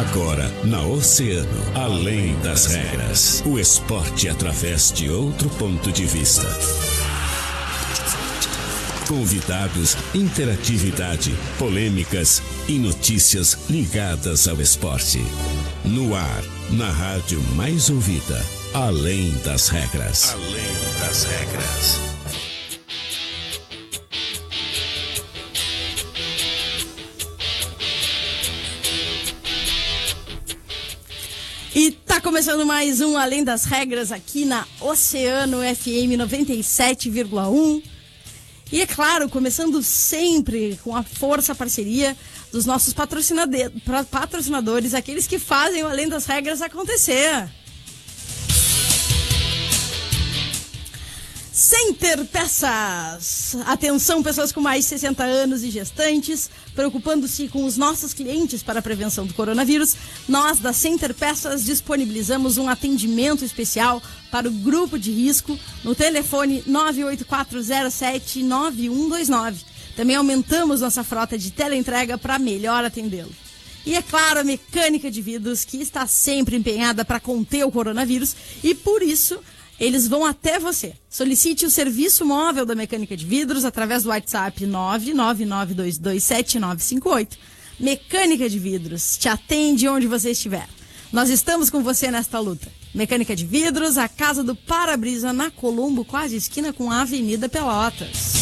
Agora, na Oceano, além das regras. O esporte através de outro ponto de vista. Convidados, interatividade, polêmicas e notícias ligadas ao esporte. No ar, na rádio mais ouvida, além das regras. Além das regras. Começando mais um Além das Regras aqui na Oceano FM 97,1. E é claro, começando sempre com a força, a parceria dos nossos patrocinadores, aqueles que fazem o Além das Regras acontecer. Center Peças. Atenção, pessoas com mais de 60 anos e gestantes, preocupando-se com os nossos clientes para a prevenção do coronavírus. Nós da Center Peças disponibilizamos um atendimento especial para o grupo de risco no telefone 984079129. Também aumentamos nossa frota de teleentrega para melhor atendê-lo. E é claro, a mecânica de vidros que está sempre empenhada para conter o coronavírus e por isso eles vão até você. Solicite o serviço móvel da mecânica de vidros através do WhatsApp 999227958. Mecânica de vidros te atende onde você estiver. Nós estamos com você nesta luta. Mecânica de vidros, a casa do para-brisa na Colombo, quase esquina com a Avenida Pelotas.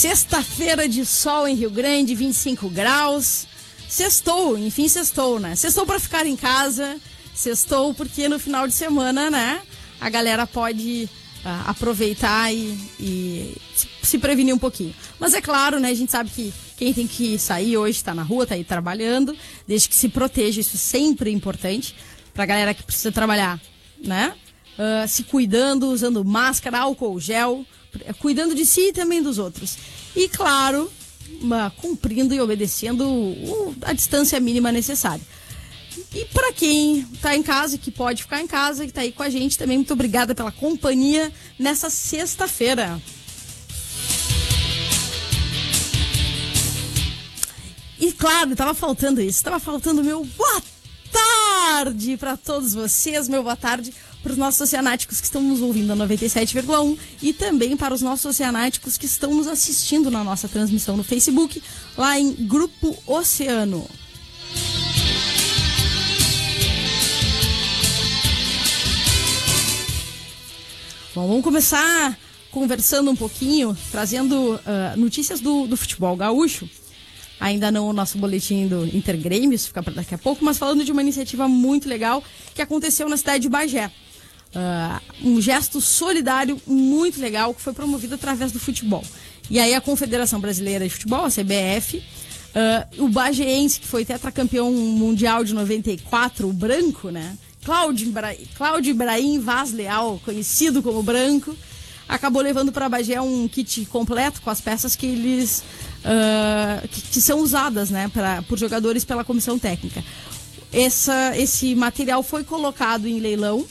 Sexta-feira de sol em Rio Grande, 25 graus. Sextou, enfim, sextou, né? Sextou para ficar em casa. Sextou porque no final de semana, né? A galera pode uh, aproveitar e, e, se prevenir um pouquinho. Mas é claro, né? A gente sabe que quem tem que sair hoje está na rua, está aí trabalhando, desde que se proteja, isso é sempre importante. Pra galera que precisa trabalhar, né? Uh, se cuidando, usando máscara, álcool gel cuidando de si e também dos outros. E, claro, cumprindo e obedecendo a distância mínima necessária. E para quem está em casa, que pode ficar em casa, que está aí com a gente também, muito obrigada pela companhia nessa sexta-feira. E claro, estava faltando isso, estava faltando meu boa tarde para todos vocês, meu boa tarde para os nossos oceanáticos que estão nos ouvindo na 97,1 e também para os nossos oceanáticos que estão nos assistindo na nossa transmissão no Facebook, lá em Grupo Oceano. Bom, vamos começar conversando um pouquinho, trazendo uh, notícias do, do futebol gaúcho. Ainda não o nosso boletim do Intergrêmios, fica para daqui a pouco, mas falando de uma iniciativa muito legal que aconteceu na cidade de Bagé. Uh, um gesto solidário muito legal que foi promovido através do futebol. E aí a Confederação Brasileira de Futebol, a CBF, uh, ah, o Bageense, que foi tetracampeão mundial de 94, o branco, né? Cláudio, Ibra... Cláudio Ibrahim Vaz Leal, conhecido como Branco, acabou levando para Bagé um kit completo com as peças que eles uh, que, que, são usadas, né, pra, por jogadores pela comissão técnica. Essa, esse material foi colocado em leilão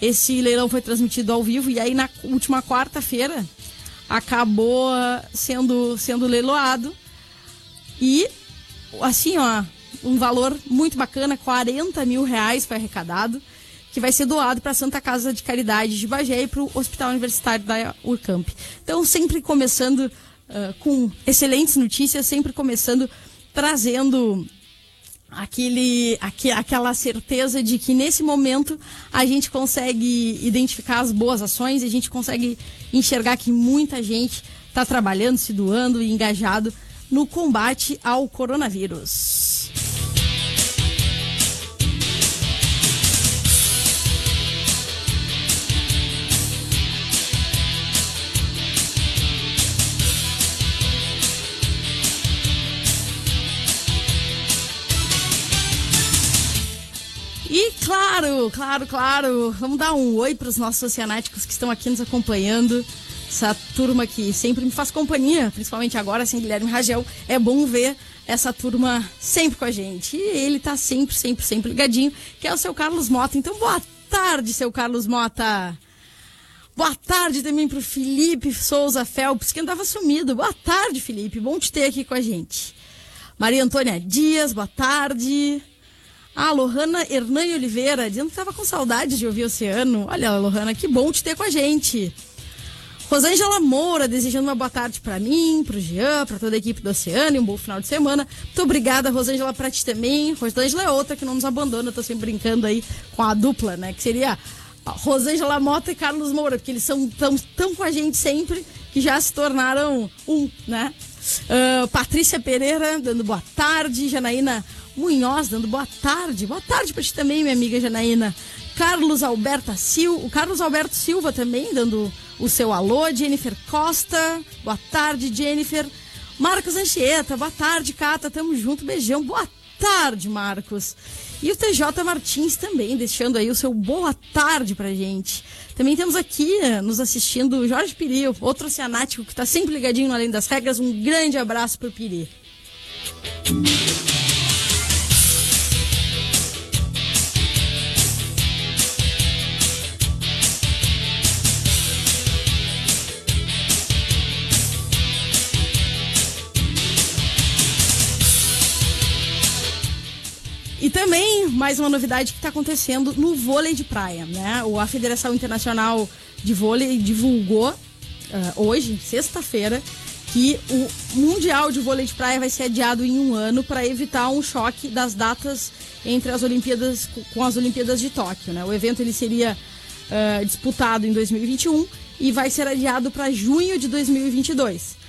esse leilão foi transmitido ao vivo e aí na última quarta-feira acabou sendo, sendo leiloado. E assim, ó, um valor muito bacana, 40 mil reais foi arrecadado, que vai ser doado para a Santa Casa de Caridade de Bagé e para o Hospital Universitário da Urcamp. Então, sempre começando uh, com excelentes notícias, sempre começando trazendo aquele, aqu, aquela certeza de que nesse momento a gente consegue identificar as boas ações e a gente consegue enxergar que muita gente está trabalhando, se doando e engajado no combate ao coronavírus. Claro, Claro, claro. Vamos dar um oi para os nossos oceanáticos que estão aqui nos acompanhando. Essa turma que sempre me faz companhia, principalmente agora, sem Guilherme Ragel. É bom ver essa turma sempre com a gente. E ele tá sempre, sempre, sempre ligadinho, que é o seu Carlos Mota. Então, boa tarde, seu Carlos Mota. Boa tarde também pro Felipe Souza Felps, que andava sumido. Boa tarde, Felipe. Bom te ter aqui com a gente. Maria Antônia Dias, boa tarde. Ah, Lohana Hernani Oliveira, dizendo que estava com saudade de ouvir Oceano. Olha, Lohana, que bom te ter com a gente. Rosângela Moura, desejando uma boa tarde para mim, para o Jean, para toda a equipe do Oceano e um bom final de semana. Muito obrigada, Rosângela, para ti também. Rosângela é outra que não nos abandona, tô sempre brincando aí com a dupla, né? Que seria Rosângela Mota e Carlos Moura, porque eles são tão, tão com a gente sempre que já se tornaram um, né? Uh, Patrícia Pereira dando boa tarde, Janaína Munhoz dando boa tarde. Boa tarde para ti também, minha amiga Janaína. Carlos Alberto Silva, o Carlos Alberto Silva também dando o seu alô. Jennifer Costa, boa tarde, Jennifer. Marcos Anchieta, boa tarde, Cata, tamo junto, beijão. Boa tarde, Marcos. E o TJ Martins também, deixando aí o seu boa tarde pra gente. Também temos aqui eh, nos assistindo Jorge Piri, outro oceanático que tá sempre ligadinho no Além das Regras. Um grande abraço pro Piri. Também mais uma novidade que está acontecendo no vôlei de praia, né? A Federação Internacional de Vôlei divulgou uh, hoje, sexta-feira, que o Mundial de Vôlei de Praia vai ser adiado em um ano para evitar um choque das datas entre as Olimpíadas com as Olimpíadas de Tóquio, né? O evento ele seria uh, disputado em 2021 e vai ser adiado para junho de 2022.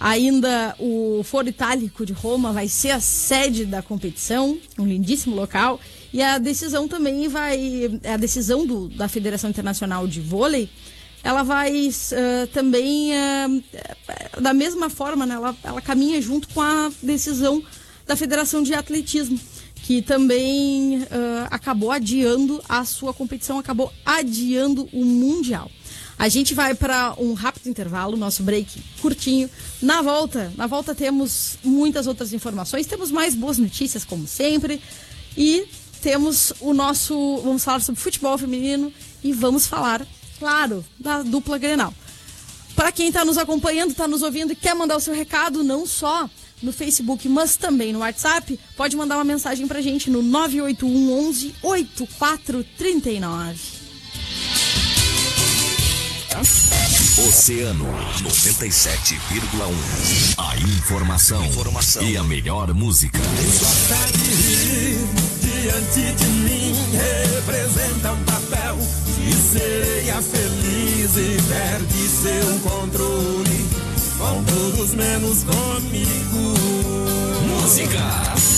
Ainda o Foro Itálico de Roma vai ser a sede da competição, um lindíssimo local. E a decisão também vai. A decisão do, da Federação Internacional de Vôlei, ela vai uh, também, uh, da mesma forma, né, ela, ela caminha junto com a decisão da Federação de Atletismo, que também uh, acabou adiando a sua competição, acabou adiando o Mundial. A gente vai para um rápido intervalo, nosso break curtinho. Na volta, na volta temos muitas outras informações, temos mais boas notícias como sempre e temos o nosso, vamos falar sobre futebol feminino e vamos falar, claro, da dupla Grenal. Para quem está nos acompanhando, está nos ouvindo e quer mandar o seu recado, não só no Facebook, mas também no WhatsApp, pode mandar uma mensagem para gente no 981 11 8439. Oceano 97,1. A informação, informação e a melhor música. Gosta de rir diante de mim, representa o papel de sereia feliz e perde seu controle. Com todos menos comigo. Música.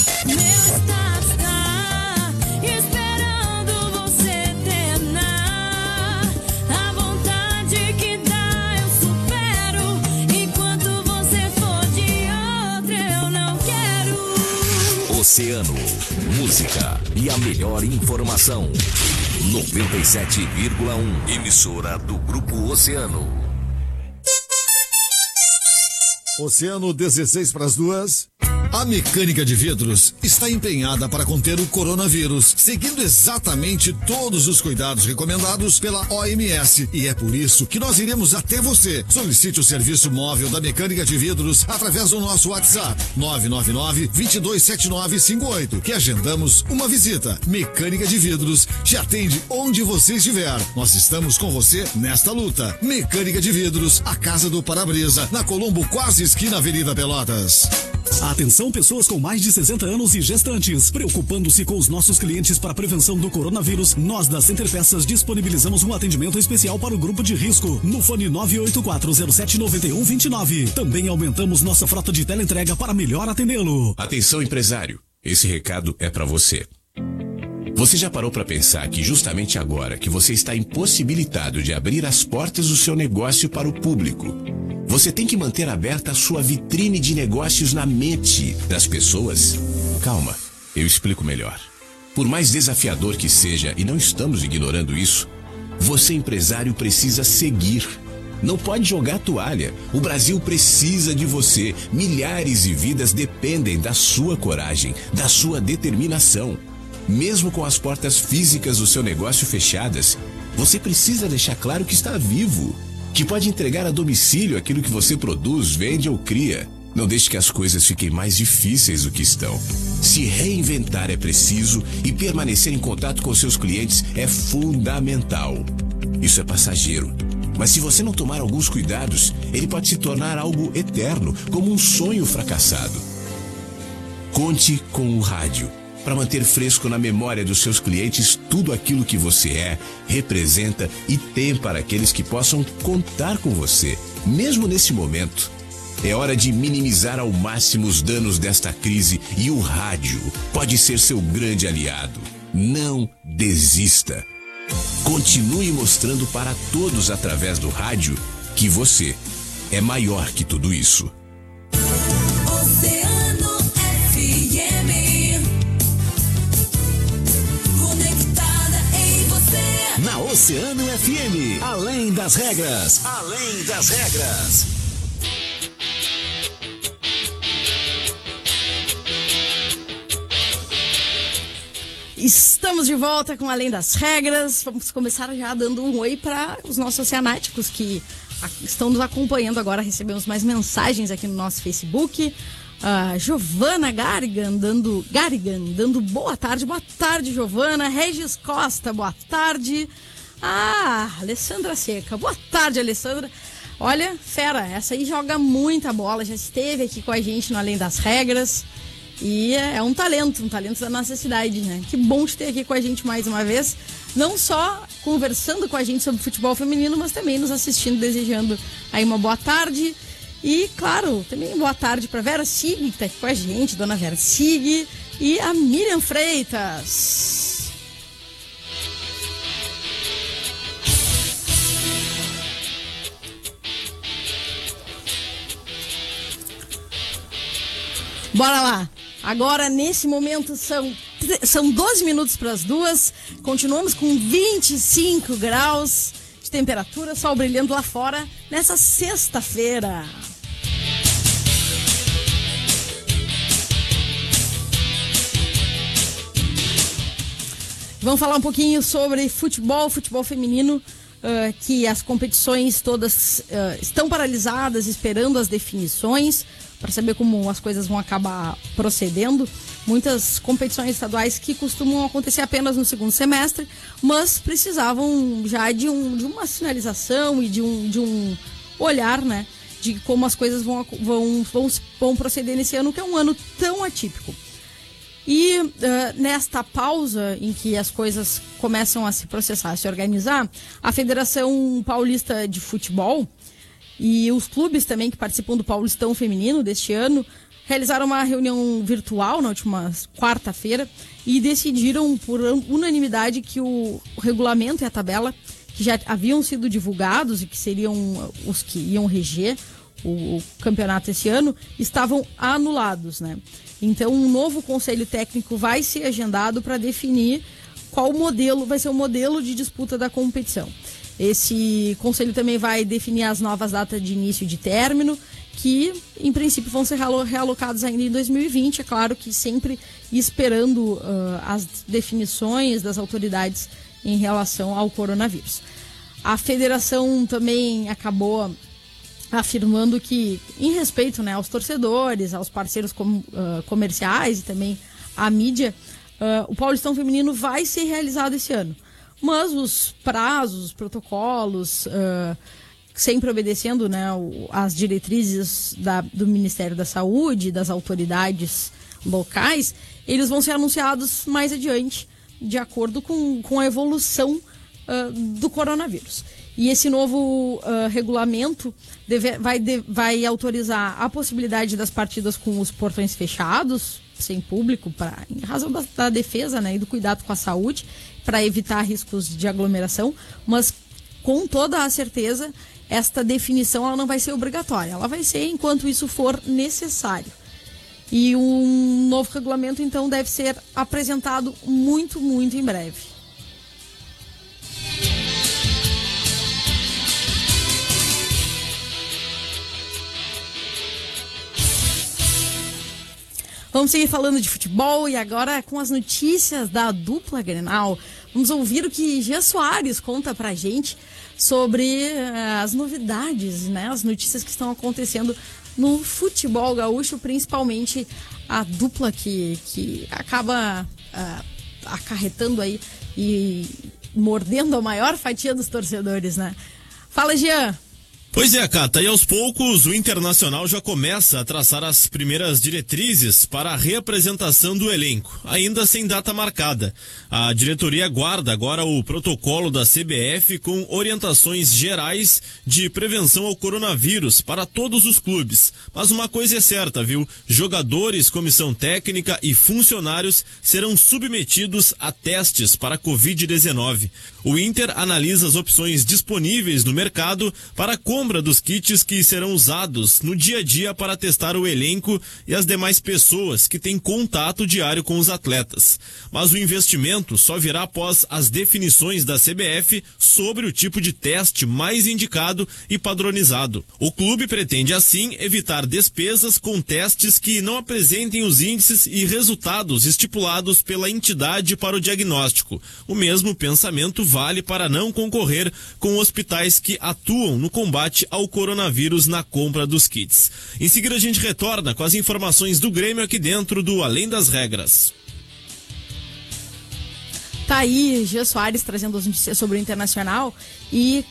Melhor informação. 97,1. Emissora do Grupo Oceano. Oceano 16 para as duas. A mecânica de vidros está empenhada para conter o coronavírus, seguindo exatamente todos os cuidados recomendados pela OMS. E é por isso que nós iremos até você. Solicite o serviço móvel da mecânica de vidros através do nosso WhatsApp 999 227958, que agendamos uma visita. Mecânica de vidros te atende onde você estiver. Nós estamos com você nesta luta. Mecânica de vidros, a casa do para-brisa, na Colombo, quase esquina Avenida Pelotas. Atenção pessoas com mais de 60 anos e gestantes. Preocupando-se com os nossos clientes para a prevenção do coronavírus, nós da Center Peças disponibilizamos um atendimento especial para o grupo de risco no fone 984079129. Também aumentamos nossa frota de teleentrega para melhor atendê-lo. Atenção, empresário. Esse recado é para você. Você já parou para pensar que justamente agora que você está impossibilitado de abrir as portas do seu negócio para o público, você tem que manter aberta a sua vitrine de negócios na mente das pessoas? Calma, eu explico melhor. Por mais desafiador que seja, e não estamos ignorando isso, você empresário precisa seguir. Não pode jogar toalha. O Brasil precisa de você. Milhares de vidas dependem da sua coragem, da sua determinação. Mesmo com as portas físicas do seu negócio fechadas, você precisa deixar claro que está vivo, que pode entregar a domicílio aquilo que você produz, vende ou cria. Não deixe que as coisas fiquem mais difíceis do que estão. Se reinventar é preciso e permanecer em contato com seus clientes é fundamental. Isso é passageiro. Mas se você não tomar alguns cuidados, ele pode se tornar algo eterno, como um sonho fracassado. Conte com o rádio para manter fresco na memória dos seus clientes tudo aquilo que você é, representa e tem para aqueles que possam contar com você, mesmo nesse momento. É hora de minimizar ao máximo os danos desta crise e o rádio pode ser seu grande aliado. Não desista. Continue mostrando para todos através do rádio que você é maior que tudo isso. Oceano FM, além das regras. Além das regras. Estamos de volta com Além das Regras. Vamos começar já dando um oi para os nossos oceanáticos que estão nos acompanhando agora. Recebemos mais mensagens aqui no nosso Facebook. A Giovana Garrigan dando, dando boa tarde. Boa tarde, Giovana. Regis Costa, boa tarde. Ah, Alessandra Seca. Boa tarde, Alessandra. Olha, fera, essa aí joga muita bola. Já esteve aqui com a gente no Além das Regras. E é um talento, um talento da nossa cidade, né? Que bom te ter aqui com a gente mais uma vez. Não só conversando com a gente sobre futebol feminino, mas também nos assistindo, desejando aí uma boa tarde. E, claro, também boa tarde para Vera Sig, que tá aqui com a gente, dona Vera Sig, e a Miriam Freitas. Bora lá. Agora, nesse momento, são, são 12 minutos para as duas. Continuamos com 25 graus de temperatura, sol brilhando lá fora nessa sexta-feira. Vamos falar um pouquinho sobre futebol, futebol feminino, ah, que as competições todas ah, estão paralisadas, esperando as definições para saber como as coisas vão acabar procedendo. Muitas competições estaduais que costumam acontecer apenas no segundo semestre, mas precisavam já de, um, de uma sinalização e de um, de um olhar, né? De como as coisas vão, vão, vão, vão proceder nesse ano, que é um ano tão atípico. E eh, nesta pausa em que as coisas começam a se processar, a se organizar, a Federação Paulista de Futebol e os clubes também que participam do Paulistão Feminino deste ano realizaram uma reunião virtual na última quarta-feira e decidiram por unanimidade que o regulamento e a tabela que já haviam sido divulgados e que seriam os que iam reger o, campeonato esse ano estavam anulados, né? Então, um novo conselho técnico vai ser agendado para definir qual modelo vai ser o modelo de disputa da competição. Esse conselho também vai definir as novas datas de início e de término, que em princípio vão ser realo- realocados ainda em 2020, é claro que sempre esperando ah, as definições das autoridades em relação ao coronavírus. A federação também acabou afirmando que, em respeito né, aos torcedores, aos parceiros com- ah, comerciais e também à mídia, ah, o Paulistão Feminino vai ser realizado esse ano. Mas os prazos, os protocolos, ah, sempre obedecendo né, o- as diretrizes da- do Ministério da Saúde, das autoridades locais, eles vão ser anunciados mais adiante, de acordo com, com a evolução ah, do coronavírus. E esse novo ah, regulamento deve- vai, de- vai autorizar a possibilidade das partidas com os portões fechados, sem público, pra, em razão da, da defesa né, e do cuidado com a saúde, para evitar riscos de aglomeração, mas com toda a certeza, esta definição ela não vai ser obrigatória, ela vai ser enquanto isso for necessário. E um novo regulamento, então, deve ser apresentado muito, muito em breve. Vamos seguir falando de futebol e agora com as notícias da dupla Grenal. Vamos ouvir o que Jean Soares conta pra gente sobre eh, as novidades, né? As notícias que estão acontecendo no futebol gaúcho, principalmente a dupla que, que acaba ah, acarretando aí e mordendo a maior fatia dos torcedores, né? Fala, Jean! Pois é, Cata, e aos poucos o Internacional já começa a traçar as primeiras diretrizes para a reapresentação do elenco, ainda sem data marcada. A diretoria guarda agora o protocolo da CBF com orientações gerais de prevenção ao coronavírus para todos os clubes. Mas uma coisa é certa, viu? Jogadores, comissão técnica e funcionários serão submetidos a testes para a Covid-19. O Inter analisa as opções disponíveis no mercado para como compra dos kits que serão usados no dia a dia para testar o elenco e as demais pessoas que têm contato diário com os atletas. Mas o investimento só virá após as definições da CBF sobre o tipo de teste mais indicado e padronizado. O clube pretende assim evitar despesas com testes que não apresentem os índices e resultados estipulados pela entidade para o diagnóstico. O mesmo pensamento vale para não concorrer com hospitais que atuam no combate ao coronavírus na compra dos kits. Em seguida, a gente retorna com as informações do Grêmio aqui dentro do Além das Regras. Tá aí, Gia Soares trazendo as notícias sobre o Internacional e,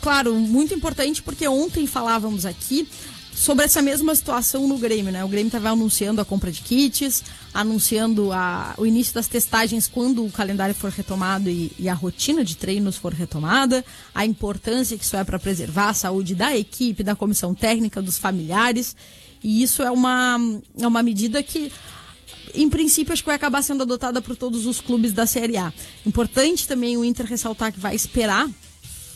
claro, muito importante porque ontem falávamos aqui sobre essa mesma situação no Grêmio, né? O Grêmio estava anunciando a compra de kits, anunciando a, o início das testagens quando o calendário for retomado e, e a rotina de treinos for retomada, a importância que isso é para preservar a saúde da equipe, da comissão técnica, dos familiares. E isso é uma, é uma medida que em princípio, acho que vai acabar sendo adotada por todos os clubes da Série A. Importante também o Inter ressaltar que vai esperar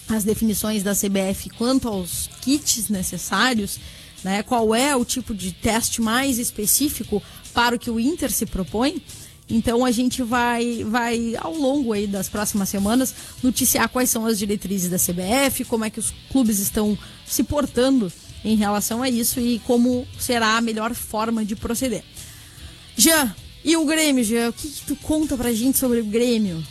as definições da CBF quanto aos kits necessários né? Qual é o tipo de teste mais específico para o que o Inter se propõe? Então a gente vai, vai ao longo aí das próximas semanas noticiar quais são as diretrizes da CBF, como é que os clubes estão se portando em relação a isso e como será a melhor forma de proceder. Jean, e o Grêmio, Jean? O que, que tu conta pra gente sobre o Grêmio?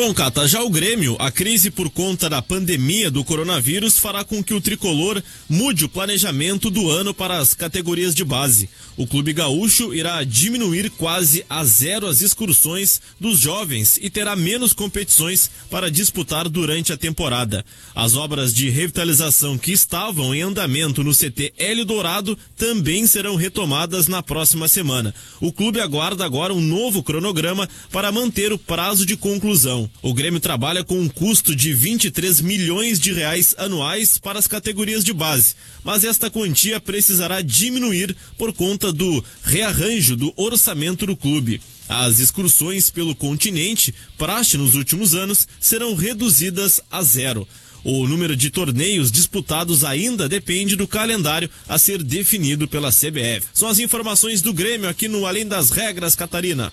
Bom, Cata, já o Grêmio, a crise por conta da pandemia do coronavírus fará com que o tricolor mude o planejamento do ano para as categorias de base. O clube gaúcho irá diminuir quase a zero as excursões dos jovens e terá menos competições para disputar durante a temporada. As obras de revitalização que estavam em andamento no CT Hélio Dourado também serão retomadas na próxima semana. O clube aguarda agora um novo cronograma para manter o prazo de conclusão. O Grêmio trabalha com um custo de 23 milhões de reais anuais para as categorias de base, mas esta quantia precisará diminuir por conta do rearranjo do orçamento do clube. As excursões pelo continente, praxe nos últimos anos, serão reduzidas a zero. O número de torneios disputados ainda depende do calendário a ser definido pela CBF. São as informações do Grêmio aqui no Além das Regras, Catarina.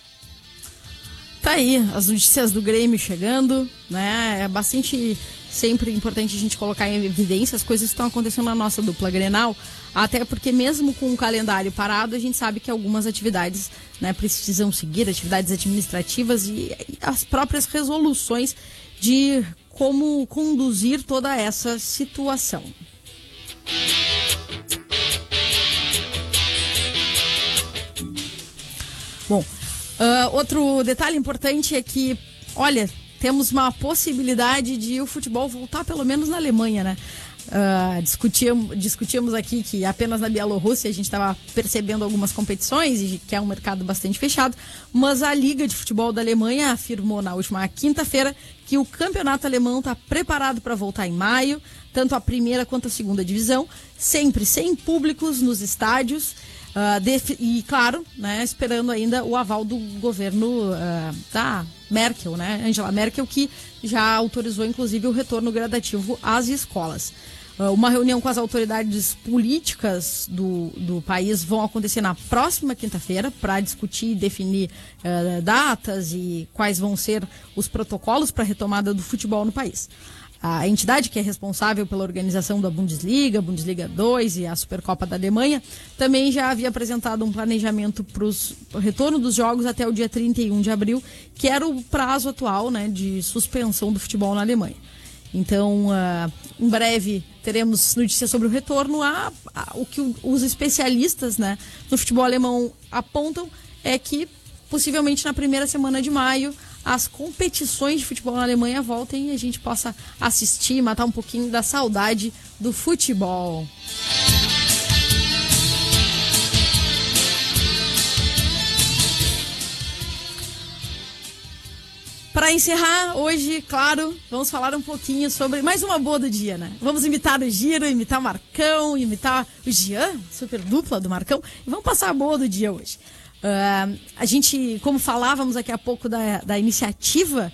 Tá aí, as notícias do Grêmio chegando, né? É bastante sempre importante a gente colocar em evidência as coisas que estão acontecendo na nossa dupla Grenal, até porque mesmo com o calendário parado, a gente sabe que algumas atividades né, precisam seguir, atividades administrativas e, e as próprias resoluções de como conduzir toda essa situação. Bom, Uh, outro detalhe importante é que, olha, temos uma possibilidade de o futebol voltar pelo menos na Alemanha, né? Uh, discutíamos, discutíamos aqui que apenas na Bielorrússia a gente estava percebendo algumas competições e que é um mercado bastante fechado, mas a Liga de Futebol da Alemanha afirmou na última quinta-feira que o campeonato alemão está preparado para voltar em maio, tanto a primeira quanto a segunda divisão, sempre sem públicos nos estádios. Uh, e, claro, né, esperando ainda o aval do governo uh, da Merkel, né, Angela Merkel, que já autorizou, inclusive, o retorno gradativo às escolas. Ah, uma reunião com as autoridades políticas do, do país vão acontecer na próxima quinta-feira para discutir e definir datas e quais vão ser os protocolos para a retomada do futebol no país. A entidade que é responsável pela organização da Bundesliga, Bundesliga 2 e a Supercopa da Alemanha também já havia apresentado um planejamento para o retorno dos jogos até o dia 31 de abril, que era o prazo atual né, de suspensão do futebol na Alemanha. Então, uh, em breve teremos notícias sobre o retorno. A, a, o que o, os especialistas né, no futebol alemão apontam é que possivelmente na primeira semana de maio as competições de futebol na Alemanha voltem e a gente possa assistir, matar um pouquinho da saudade do futebol. Para encerrar, hoje, claro, vamos falar um pouquinho sobre mais uma boa do dia, né? Vamos imitar o Giro, imitar o Marcão, imitar o Jean, super dupla do Marcão, e vamos passar a boa do dia hoje. Uh, a gente, como falávamos aqui a pouco da, da iniciativa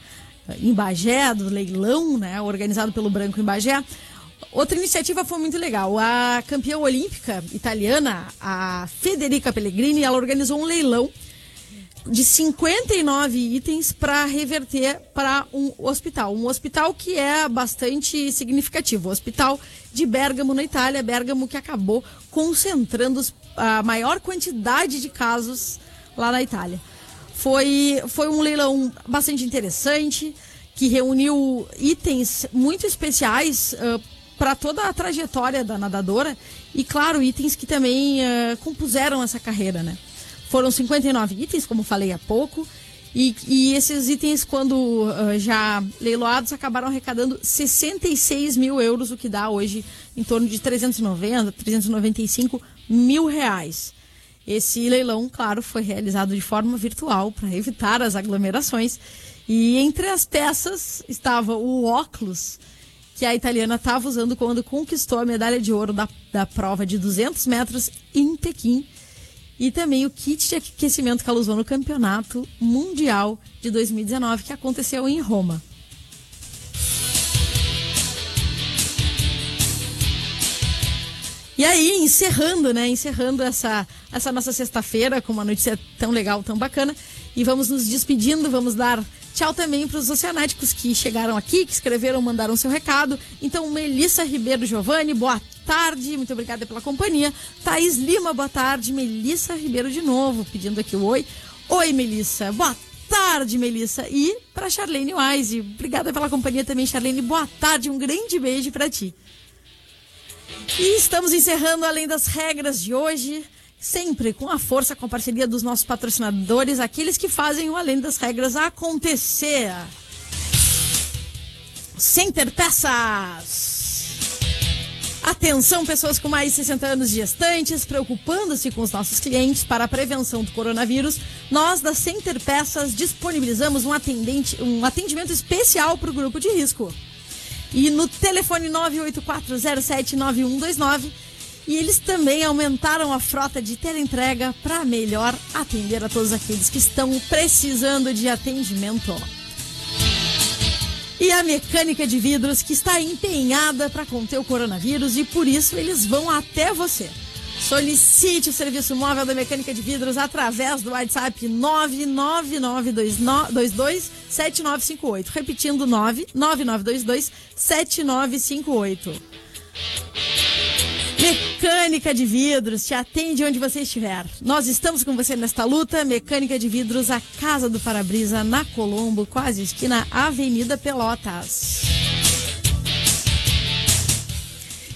em Bagé, do leilão, né, organizado pelo Branco em Bagé, outra iniciativa foi muito legal. A campeã olímpica italiana, a Federica Pellegrini, ela organizou um leilão de 59 itens para reverter para um hospital. Um hospital que é bastante significativo. O hospital de Bergamo, na Itália. Bergamo que acabou concentrando a maior quantidade de casos lá na Itália. Foi, foi um leilão bastante interessante, que reuniu itens muito especiais uh, para toda a trajetória da nadadora e, claro, itens que também uh, compuseram essa carreira, né? Foram 59 itens, como falei há pouco. E, e esses itens, quando uh, já leiloados, acabaram arrecadando 66 mil euros, o que dá hoje em torno de 390, 395 mil reais. Esse leilão, claro, foi realizado de forma virtual para evitar as aglomerações. E entre as peças estava o óculos que a italiana estava usando quando conquistou a medalha de ouro da, da prova de 200 metros em Pequim e também o kit de aquecimento que ela usou no Campeonato Mundial de 2019, que aconteceu em Roma. E aí, encerrando, né? Encerrando essa, essa nossa sexta-feira com uma notícia tão legal, tão bacana. E vamos nos despedindo, vamos dar tchau também para os oceanáticos que chegaram aqui, que escreveram, mandaram seu recado. Então, Melissa Ribeiro Giovanni, boa tarde, muito obrigada pela companhia. Thaís Lima, boa tarde. Melissa Ribeiro de novo, pedindo aqui o oi. Oi, Melissa, boa tarde, Melissa. E para Charlene Wise, obrigada pela companhia também, Charlene. Boa tarde, um grande beijo para ti. E estamos encerrando além das regras de hoje, sempre com a força, com a parceria dos nossos patrocinadores, aqueles que fazem o além das regras acontecer. Center Peças. Atenção, pessoas com mais de 60 anos gestantes, preocupando-se com os nossos clientes para a prevenção do coronavírus, nós da Center Peças disponibilizamos um, atendente, um atendimento especial para o grupo de risco. E no telefone 984079129, e eles também aumentaram a frota de teleentrega para melhor atender a todos aqueles que estão precisando de atendimento e a mecânica de vidros que está empenhada para conter o coronavírus e por isso eles vão até você. Solicite o serviço móvel da mecânica de vidros através do WhatsApp 999227958. Repetindo 999227958. Mecânica de Vidros te atende onde você estiver. Nós estamos com você nesta luta. Mecânica de Vidros, a Casa do Para-Brisa, na Colombo, quase esquina Avenida Pelotas.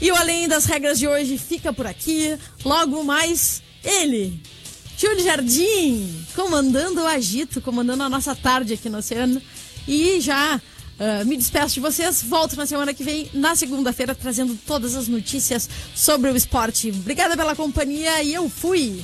E o Além das Regras de hoje fica por aqui. Logo mais, ele, Júlio Jardim, comandando o agito, comandando a nossa tarde aqui no Oceano. E já Uh, me despeço de vocês, volto na semana que vem, na segunda-feira, trazendo todas as notícias sobre o esporte. Obrigada pela companhia e eu fui!